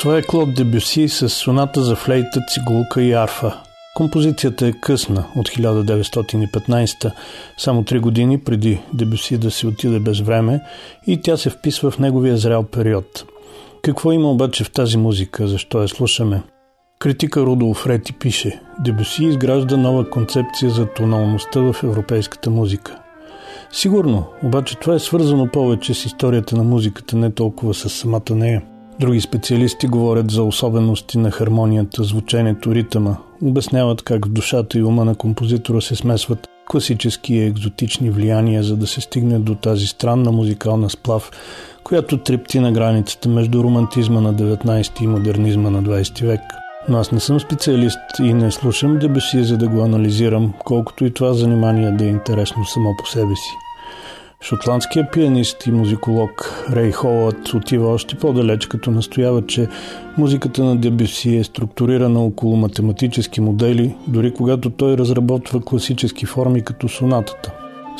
Това е Клод Дебюси с соната за флейта, цигулка и арфа. Композицията е късна, от 1915, само три години преди Дебюси да си отиде без време и тя се вписва в неговия зрял период. Какво има обаче в тази музика, защо я слушаме? Критика Рудолф Рети пише Дебюси изгражда нова концепция за тоналността в европейската музика. Сигурно, обаче това е свързано повече с историята на музиката, не толкова с самата нея. Други специалисти говорят за особености на хармонията, звучението, ритъма. Обясняват как в душата и ума на композитора се смесват класически и екзотични влияния, за да се стигне до тази странна музикална сплав, която трепти на границата между романтизма на 19 и модернизма на 20 век. Но аз не съм специалист и не слушам Дебеси, за да го анализирам, колкото и това занимание да е интересно само по себе си. Шотландският пианист и музиколог Рей Холът отива още по-далеч, като настоява, че музиката на Дебюси е структурирана около математически модели, дори когато той разработва класически форми като сонатата.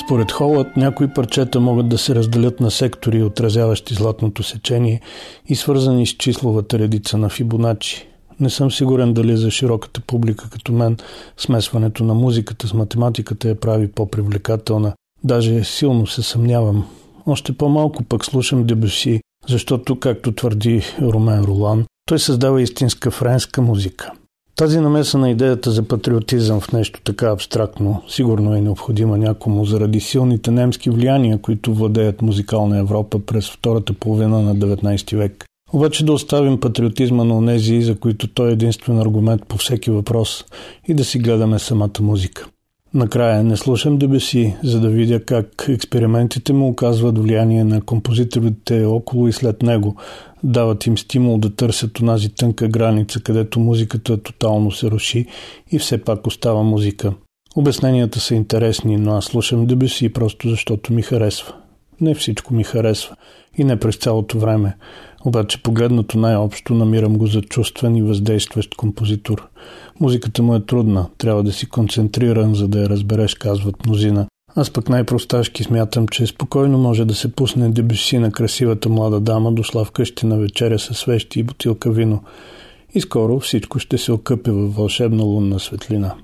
Според Холът, някои парчета могат да се разделят на сектори, отразяващи златното сечение и свързани с числовата редица на Фибоначи. Не съм сигурен дали за широката публика като мен смесването на музиката с математиката я прави по-привлекателна, Даже силно се съмнявам. Още по-малко пък слушам Дебюси, защото, както твърди Ромен Ролан, той създава истинска френска музика. Тази намеса на идеята за патриотизъм в нещо така абстрактно сигурно е необходима някому заради силните немски влияния, които владеят музикална Европа през втората половина на 19 век. Обаче да оставим патриотизма на онези, за които той е единствен аргумент по всеки въпрос и да си гледаме самата музика. Накрая не слушам Дебеси, за да видя как експериментите му оказват влияние на композиторите около и след него, дават им стимул да търсят онази тънка граница, където музиката тотално се руши и все пак остава музика. Обясненията са интересни, но аз слушам Дебеси просто защото ми харесва. Не всичко ми харесва и не през цялото време. Обаче погледнато най-общо намирам го за чувствен и въздействащ композитор. Музиката му е трудна, трябва да си концентриран, за да я разбереш, казват мнозина. Аз пък най-просташки смятам, че спокойно може да се пусне дебюси на красивата млада дама, дошла вкъщи на вечеря със свещи и бутилка вино. И скоро всичко ще се окъпи във вълшебна лунна светлина.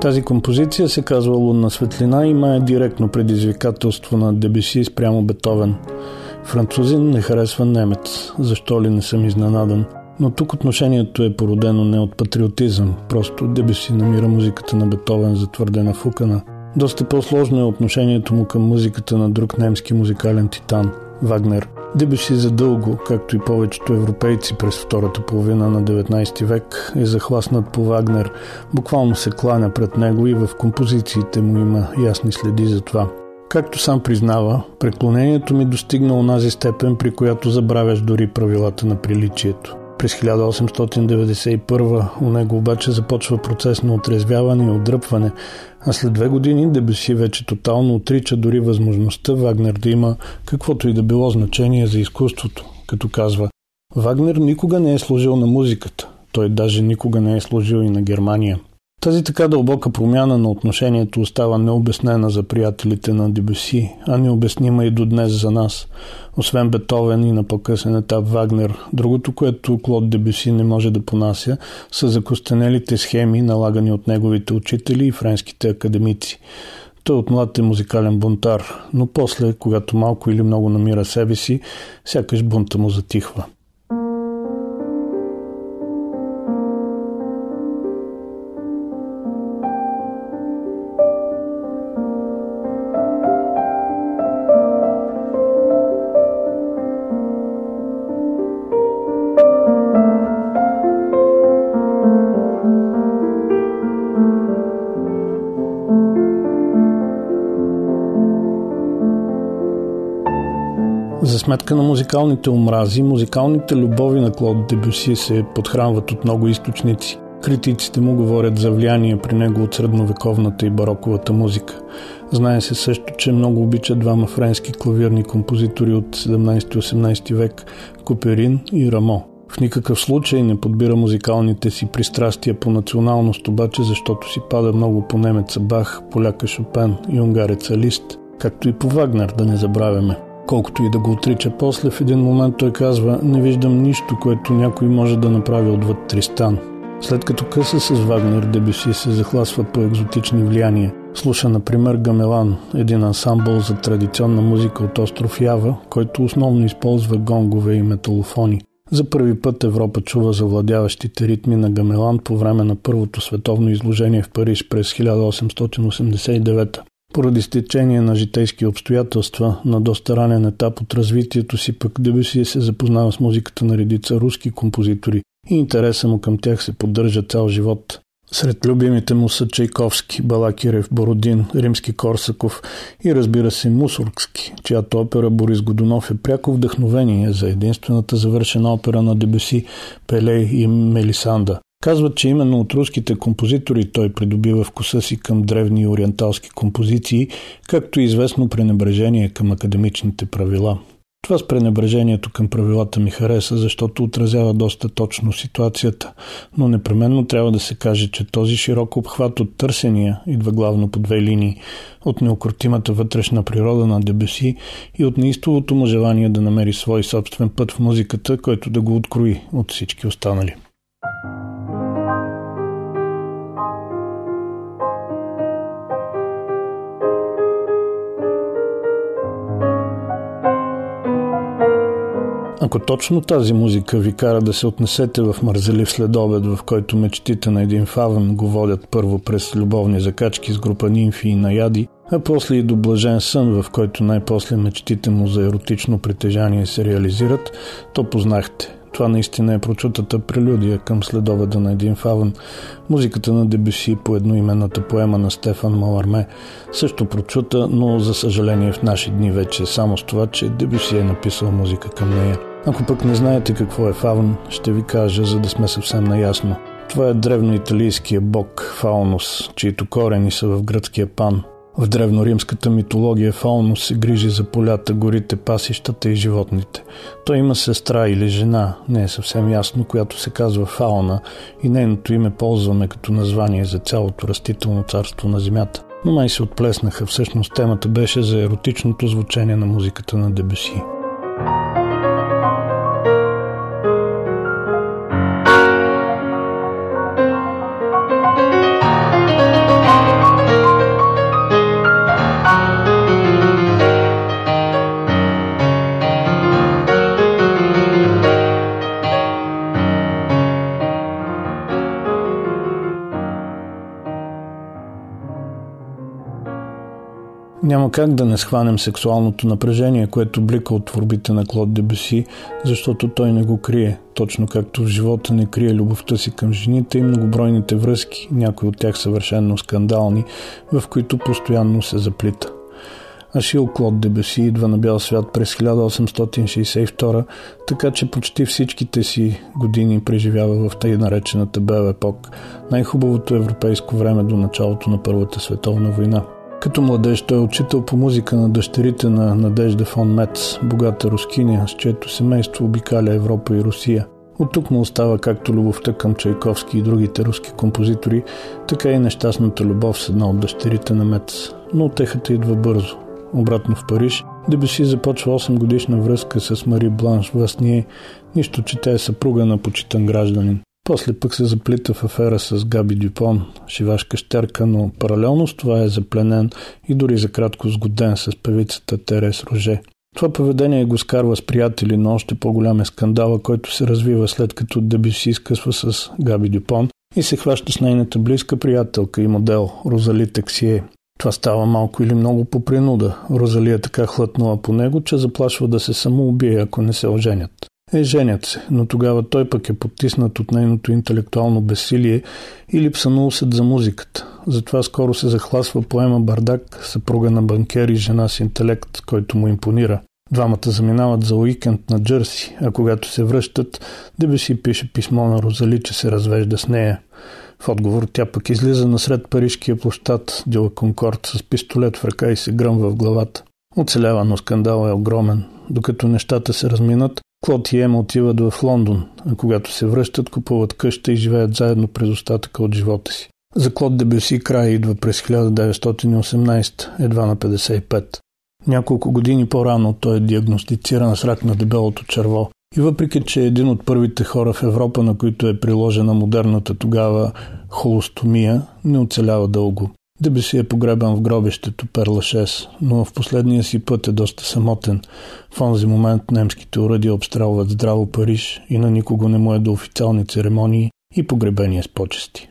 Тази композиция се казва Лунна светлина и има директно предизвикателство на Дебеси спрямо Бетовен. Французин не харесва немец. Защо ли не съм изненадан? Но тук отношението е породено не от патриотизъм, просто Дебеси намира музиката на Бетовен за твърде нафукана. Доста по-сложно е отношението му към музиката на друг немски музикален титан – Вагнер – Дебюси задълго, както и повечето европейци през втората половина на 19 век, е захласнат по Вагнер. Буквално се кланя пред него и в композициите му има ясни следи за това. Както сам признава, преклонението ми достигна онази степен, при която забравяш дори правилата на приличието. През 1891 у него обаче започва процес на отрезвяване и отдръпване, а след две години Дебюси вече тотално отрича дори възможността Вагнер да има каквото и да било значение за изкуството, като казва Вагнер никога не е служил на музиката, той даже никога не е служил и на Германия. Тази така дълбока промяна на отношението остава необяснена за приятелите на Дебюси, а необяснима и до днес за нас. Освен Бетовен и на по-късен етап Вагнер, другото, което Клод Дебюси не може да понася, са закостенелите схеми, налагани от неговите учители и френските академици. Той от млад е музикален бунтар, но после, когато малко или много намира себе си, сякаш бунта му затихва. Сметка на музикалните омрази, музикалните любови на Клод Дебюси се подхранват от много източници. Критиците му говорят за влияние при него от средновековната и бароковата музика. Знае се също, че много обича двама френски клавирни композитори от 17-18 век – Куперин и Рамо. В никакъв случай не подбира музикалните си пристрастия по националност, обаче защото си пада много по немеца Бах, поляка Шопен и унгареца Лист, както и по Вагнер, да не забравяме. Колкото и да го отрича после, в един момент той казва «Не виждам нищо, което някой може да направи отвъд Тристан». След като къса с Вагнер, Дебюси се захласва по екзотични влияния. Слуша, например, Гамелан, един ансамбъл за традиционна музика от остров Ява, който основно използва гонгове и металофони. За първи път Европа чува завладяващите ритми на Гамелан по време на първото световно изложение в Париж през 1889 поради стечение на житейски обстоятелства на доста ранен етап от развитието си, пък Дебюси се запознава с музиката на редица руски композитори и интереса му към тях се поддържа цял живот. Сред любимите му са Чайковски, Балакирев, Бородин, Римски Корсаков и разбира се Мусоргски, чиято опера Борис Годунов е пряко вдъхновение за единствената завършена опера на Дебюси Пелей и Мелисанда. Казват, че именно от руските композитори той придобива вкуса си към древни ориенталски композиции, както и известно пренебрежение към академичните правила. Това с пренебрежението към правилата ми хареса, защото отразява доста точно ситуацията, но непременно трябва да се каже, че този широк обхват от търсения идва главно по две линии – от неукротимата вътрешна природа на Дебюси и от неистовото му желание да намери свой собствен път в музиката, който да го открои от всички останали. Ако точно тази музика ви кара да се отнесете в мързелив следобед, в който мечтите на един фавен го водят първо през любовни закачки с група нимфи и наяди, а после и до блажен сън, в който най-после мечтите му за еротично притежание се реализират, то познахте. Това наистина е прочутата прелюдия към следоведа на един фавен. Музиката на Дебюси по едноименната поема на Стефан Маларме също прочута, но за съжаление в наши дни вече само с това, че Дебюси е написал музика към нея. Ако пък не знаете какво е фавн, ще ви кажа, за да сме съвсем наясно. Това е древноиталийския бог Фаунус, чието корени са в гръцкия пан. В древноримската митология Фаунус се грижи за полята, горите, пасищата и животните. Той има сестра или жена, не е съвсем ясно, която се казва Фауна и нейното име ползваме като название за цялото растително царство на земята. Но май се отплеснаха, всъщност темата беше за еротичното звучение на музиката на Дебюси. Няма как да не схванем сексуалното напрежение, което блика от творбите на Клод Дебюси, защото той не го крие, точно както в живота не крие любовта си към жените и многобройните връзки, някои от тях съвършенно скандални, в които постоянно се заплита. Ашил Клод Дебюси идва на бял свят през 1862, така че почти всичките си години преживява в тъй наречената Бел епок, най-хубавото европейско време до началото на Първата световна война – като младеж той е учител по музика на дъщерите на Надежда фон Мец, богата рускиня, с чието семейство обикаля Европа и Русия. От тук му остава както любовта към Чайковски и другите руски композитори, така и нещастната любов с една от дъщерите на Мец. Но отехата идва бързо. Обратно в Париж, Дебюси започва 8 годишна връзка с Мари Бланш Васние, нищо, че тя е съпруга на почитан гражданин. После пък се заплита в афера с Габи Дюпон, шивашка щерка, но паралелно с това е запленен и дори за кратко сгоден с певицата Терес Роже. Това поведение го скарва с приятели, но още по-голям е скандала, който се развива след като Дебюси изкъсва с Габи Дюпон и се хваща с нейната близка приятелка и модел Розали Тексие. Това става малко или много по принуда. Розали е така хлътнала по него, че заплашва да се самоубие, ако не се оженят. Е, женят се, но тогава той пък е потиснат от нейното интелектуално безсилие и липса на усет за музиката. Затова скоро се захласва поема Бардак, съпруга на банкер и жена с интелект, който му импонира. Двамата заминават за уикенд на Джърси, а когато се връщат, Дебеси пише писмо на Розали, че се развежда с нея. В отговор тя пък излиза насред парижкия площад Дила Конкорд с пистолет в ръка и се гръмва в главата. Оцелява, но скандал е огромен. Докато нещата се разминат, Клод и Ема отиват в Лондон, а когато се връщат, купуват къща и живеят заедно през остатъка от живота си. За Клод Дебюси край идва през 1918, едва на 55. Няколко години по-рано той е диагностициран с рак на дебелото черво. И въпреки, че е един от първите хора в Европа, на които е приложена модерната тогава холостомия, не оцелява дълго. Дебеси е погребан в гробището Перла 6, но в последния си път е доста самотен. В онзи момент немските уръдия обстрелват здраво Париж и на никого не му е до официални церемонии и погребения с почести.